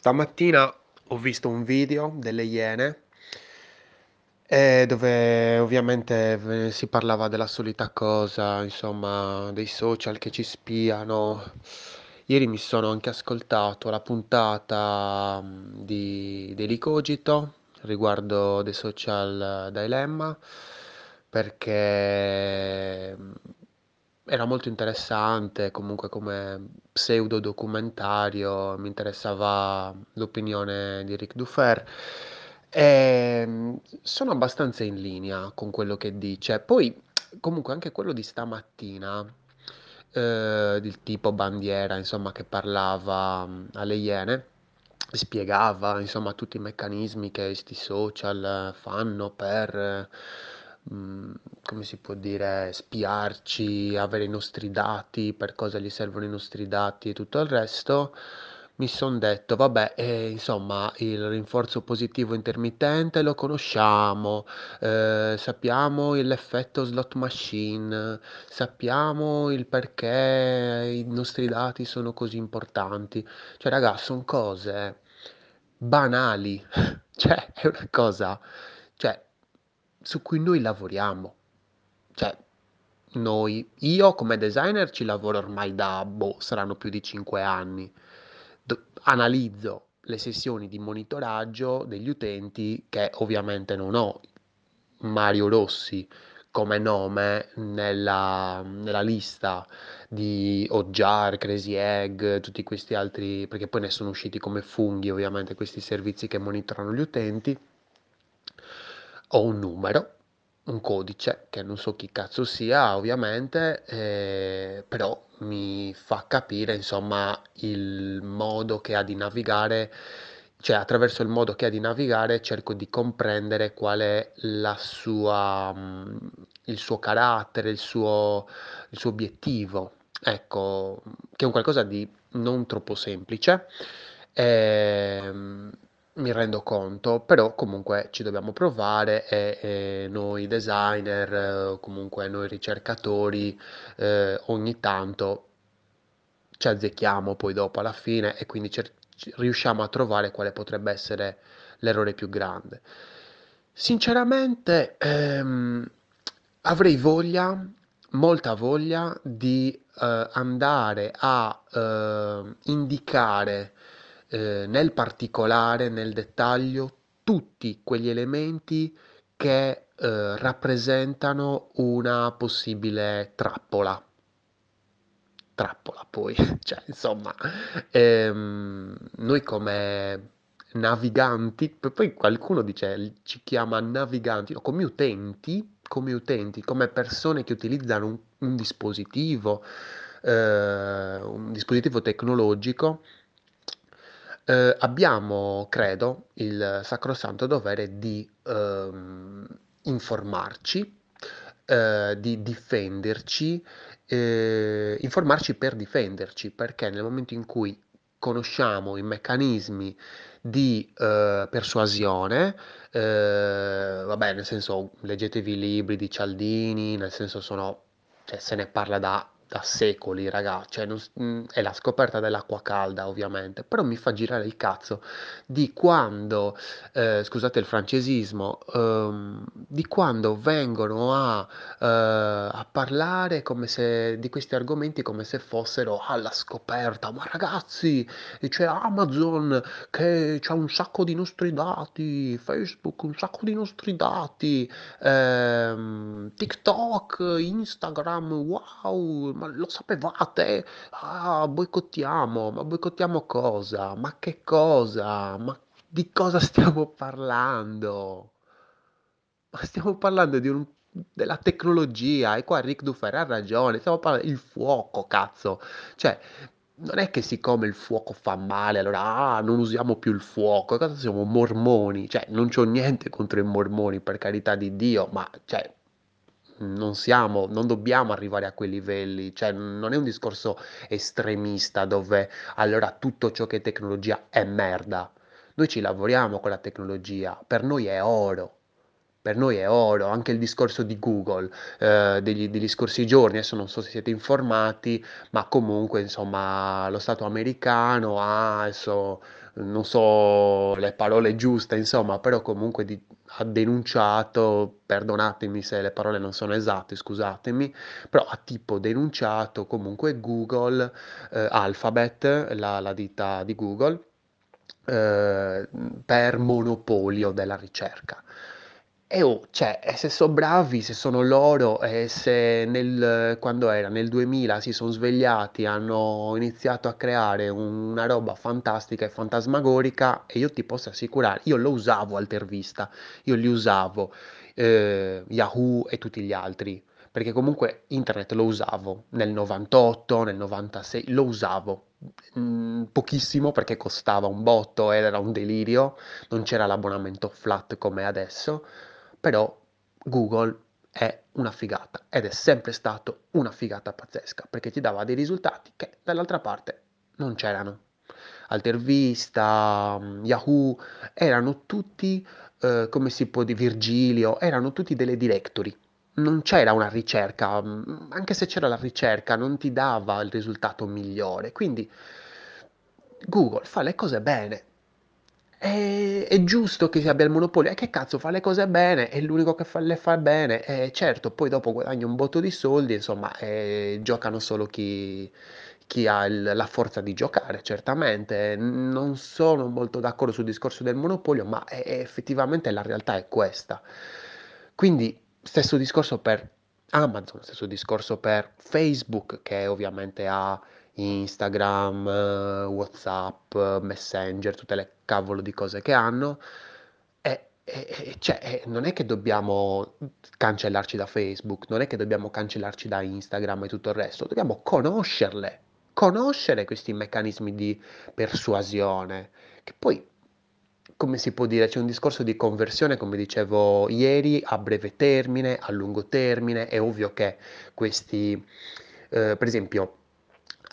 Stamattina ho visto un video delle Iene, eh, dove ovviamente si parlava della solita cosa, insomma, dei social che ci spiano. Ieri mi sono anche ascoltato la puntata mh, di Daily Cogito riguardo dei social dilemma perché mh, era molto interessante, comunque come pseudo documentario, mi interessava l'opinione di Ric Dufer e mh, sono abbastanza in linea con quello che dice. Poi, comunque, anche quello di stamattina, eh, del tipo bandiera, insomma, che parlava alle Iene, spiegava, insomma, tutti i meccanismi che questi social eh, fanno per, eh, mh, come si può dire, spiarci, avere i nostri dati, per cosa gli servono i nostri dati e tutto il resto. Mi son detto, vabbè, eh, insomma, il rinforzo positivo intermittente lo conosciamo, eh, sappiamo l'effetto slot machine, sappiamo il perché i nostri dati sono così importanti. Cioè, raga, sono cose banali, cioè, è una cosa, su cui noi lavoriamo. Cioè, noi, io come designer ci lavoro ormai da, boh, saranno più di 5 anni. Do- analizzo le sessioni di monitoraggio degli utenti che ovviamente non ho Mario Rossi come nome nella, nella lista di Hotjar, Crazy Egg, tutti questi altri, perché poi ne sono usciti come funghi ovviamente questi servizi che monitorano gli utenti. Ho un numero, un codice che non so chi cazzo sia, ovviamente, eh, però mi fa capire, insomma, il modo che ha di navigare, cioè attraverso il modo che ha di navigare cerco di comprendere qual è la sua, mm, il suo carattere, il suo, il suo obiettivo. Ecco, che è un qualcosa di non troppo semplice. Ehm, mi rendo conto, però comunque ci dobbiamo provare e, e noi designer, eh, comunque noi ricercatori, eh, ogni tanto ci azzecchiamo poi dopo alla fine e quindi riusciamo a trovare quale potrebbe essere l'errore più grande. Sinceramente, ehm, avrei voglia, molta voglia di eh, andare a eh, indicare eh, nel particolare, nel dettaglio, tutti quegli elementi che eh, rappresentano una possibile trappola. Trappola poi, cioè insomma, ehm, noi come naviganti, poi qualcuno dice, ci chiama naviganti, no, come utenti, come utenti, come persone che utilizzano un, un dispositivo, eh, un dispositivo tecnologico, eh, abbiamo, credo, il sacrosanto dovere di ehm, informarci, eh, di difenderci, eh, informarci per difenderci, perché nel momento in cui conosciamo i meccanismi di eh, persuasione, eh, vabbè, nel senso, leggetevi i libri di Cialdini, nel senso sono, cioè, se ne parla da, da secoli, raga, cioè, non mm, è la scoperta dell'acqua calda, ovviamente, però mi fa girare il cazzo di quando, eh, scusate il francesismo, ehm, di quando vengono a, eh, a parlare come se, di questi argomenti come se fossero alla scoperta, ma ragazzi, c'è Amazon che c'ha un sacco di nostri dati, Facebook un sacco di nostri dati, ehm, TikTok, Instagram, wow, ma lo sapevate? Ah, boicottiamo, ma boicottiamo cosa? Ma che cosa? Ma di cosa stiamo parlando? Ma stiamo parlando di un- della tecnologia e qua Ric Dufer ha ragione, stiamo parlando del fuoco, cazzo. Cioè, non è che siccome il fuoco fa male, allora ah, non usiamo più il fuoco. Cosa siamo mormoni? Cioè, non c'ho niente contro i mormoni, per carità di Dio, ma cioè, non siamo, non dobbiamo arrivare a quei livelli. Cioè, non è un discorso estremista dove allora tutto ciò che è tecnologia è merda. Noi ci lavoriamo con la tecnologia, per noi è oro. per noi è oro, anche il discorso di Google, eh, degli, degli scorsi giorni, adesso non so se siete informati, ma comunque insomma lo Stato americano ha, adesso non so le parole giuste, insomma, però comunque di- ha denunciato, perdonatemi se le parole non sono esatte, scusatemi, però ha tipo denunciato comunque Google, eh, Alphabet, la, la ditta di Google, eh, per monopolio della ricerca. E oh, cioè, se sono bravi, se sono loro, e se nel, quando era, nel 2000 si sono svegliati, hanno iniziato a creare una roba fantastica e fantasmagorica, e io ti posso assicurare, io lo usavo Altervista, io li usavo, eh, Yahoo e tutti gli altri, perché comunque internet lo usavo nel 98, nel 96, lo usavo. Mm, pochissimo perché costava un botto era un delirio, non c'era l'abbonamento flat come adesso, però Google è una figata ed è sempre stato una figata pazzesca perché ti dava dei risultati che dall'altra parte non c'erano. Altervista, mm, Yahoo, erano tutti, eh, come si può dire, Virgilio, erano tutti delle directory. Non c'era una ricerca, mm, anche se c'era la ricerca, non ti dava il risultato migliore. Quindi Google fa le cose bene, è, è giusto che si abbia il monopolio. E che cazzo, fa le cose bene, è l'unico che fa- le fa bene. E certo, poi dopo guadagna un botto di soldi, insomma, e giocano solo chi, chi ha il- la forza di giocare, certamente. Non sono molto d'accordo sul discorso del monopolio, ma è- è- effettivamente la realtà è questa. Quindi, stesso discorso per Amazon, stesso discorso per Facebook, che ovviamente ha Instagram, WhatsApp, Messenger, tutte le cavolo di cose che hanno. E, e- cioè, non è che dobbiamo cancellarci da Facebook, non è che dobbiamo cancellarci da Instagram e tutto il resto, dobbiamo conoscerle, conoscere questi meccanismi di persuasione, che poi, come si può dire, c'è un discorso di conversione, come dicevo ieri, a breve termine, a lungo termine, è ovvio che questi, eh, per esempio,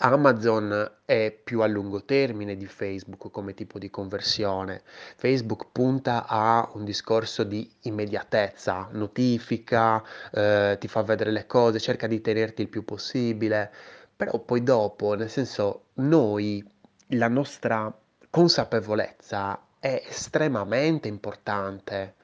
Amazon è più a lungo termine di Facebook come tipo di conversione. Facebook punta a un discorso di immediatezza, notifica, eh, ti fa vedere le cose, cerca di tenerti il più possibile, però poi dopo, nel senso, noi, la nostra consapevolezza è estremamente importante.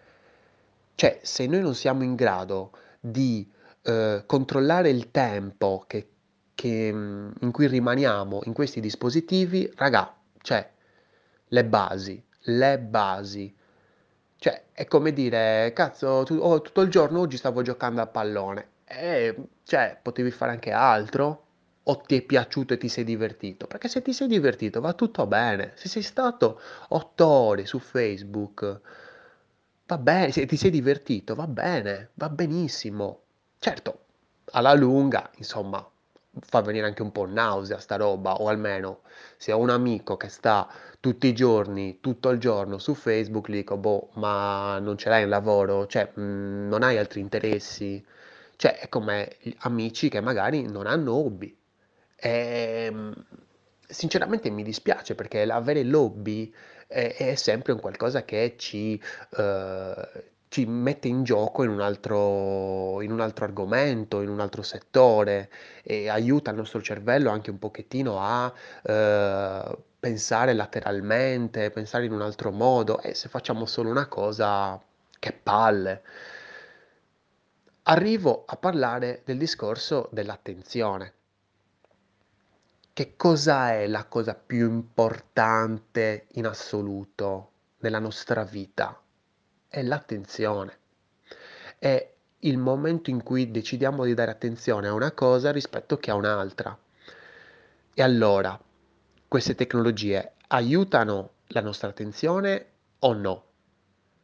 Cioè, se noi non siamo in grado di eh, controllare il tempo che, che, mm, in cui rimaniamo in questi dispositivi, raga, cioè, le basi, le basi. Cioè, è come dire, cazzo, tu- oh, tutto il giorno oggi stavo giocando a pallone. E, cioè, potevi fare anche altro? O ti è piaciuto e ti sei divertito? Perché se ti sei divertito va tutto bene. Se sei stato otto ore su Facebook, va bene. Se ti sei divertito, va bene, va benissimo. Certo, alla lunga, insomma, fa venire anche un po' nausea sta roba, o almeno se ho un amico che sta tutti i giorni, tutto il giorno su Facebook, gli dico, boh, ma non ce l'hai un lavoro? Cioè, mh, non hai altri interessi? Cioè, è come amici che magari non hanno hobby. E, mh, sinceramente mi dispiace perché l'avere l'hobby è, è sempre un qualcosa che ci, eh, ci mette in gioco in un altro, in un altro argomento, in un altro settore e aiuta il nostro cervello anche un pochettino a eh, pensare lateralmente, pensare in un altro modo e se facciamo solo una cosa, che palle. Arrivo a parlare del discorso dell'attenzione. Che cosa è la cosa più importante in assoluto nella nostra vita? È l'attenzione. È il momento in cui decidiamo di dare attenzione a una cosa rispetto che a un'altra. E allora, queste tecnologie aiutano la nostra attenzione o no?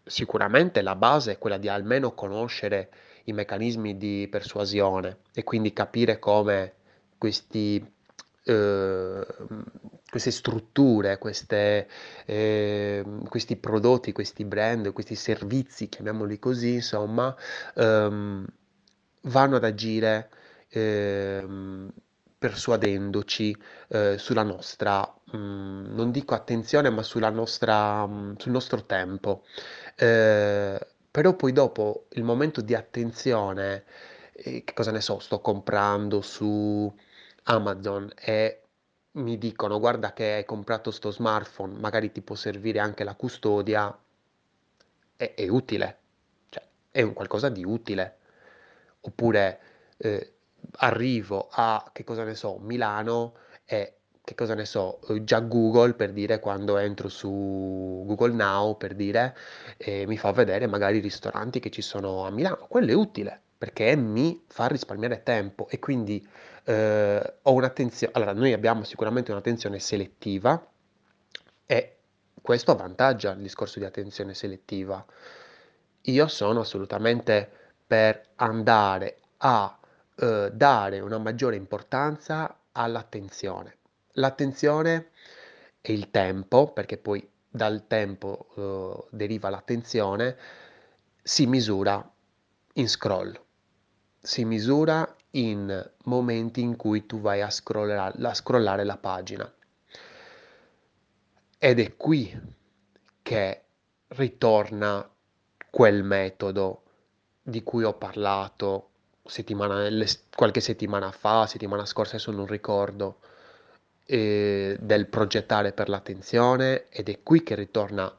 Sicuramente la base è quella di almeno conoscere i meccanismi di persuasione e quindi capire come questi, eh, queste strutture, queste, eh, questi prodotti, questi brand, questi servizi, chiamiamoli così, insomma, ehm, vanno ad agire ehm, persuadendoci eh, sulla nostra, mm, non dico attenzione, ma nostra, mm, sul nostro tempo. Eh, però poi dopo il momento di attenzione, eh, che cosa ne so, sto comprando su Amazon e mi dicono guarda che hai comprato sto smartphone, magari ti può servire anche la custodia, è, è utile, cioè è un qualcosa di utile. Oppure eh, arrivo a, che cosa ne so, Milano e che cosa ne so, eh, già Google per dire quando entro su Google Now per dire e mi fa vedere magari i ristoranti che ci sono a Milano. Quello è utile perché mi fa risparmiare tempo e quindi eh, ho un'attenzione. Allora, noi abbiamo sicuramente un'attenzione selettiva e questo avvantaggia il discorso di attenzione selettiva. Io sono assolutamente per andare a eh, dare una maggiore importanza all'attenzione. L'attenzione e il tempo, perché poi dal tempo eh, deriva l'attenzione, si misura in scroll, si misura in momenti in cui tu vai a scrollare, a scrollare la pagina. Ed è qui che ritorna quel metodo di cui ho parlato settimana, qualche settimana fa, settimana scorsa, adesso non ricordo, eh, del progettare per l'attenzione ed è qui che ritorna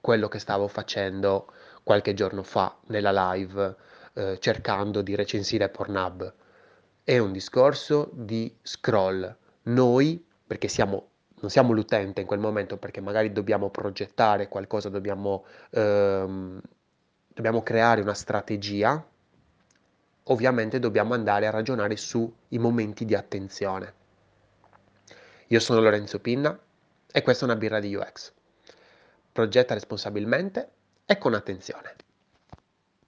quello che stavo facendo qualche giorno fa nella live eh, cercando di recensire Pornhub. È un discorso di scroll. Noi, perché siamo, non siamo l'utente in quel momento, perché magari dobbiamo progettare qualcosa, dobbiamo, ehm, dobbiamo creare una strategia, ovviamente dobbiamo andare a ragionare sui momenti di attenzione. Io sono Lorenzo Pinna e questa è una birra di UX. Progetta responsabilmente e con attenzione.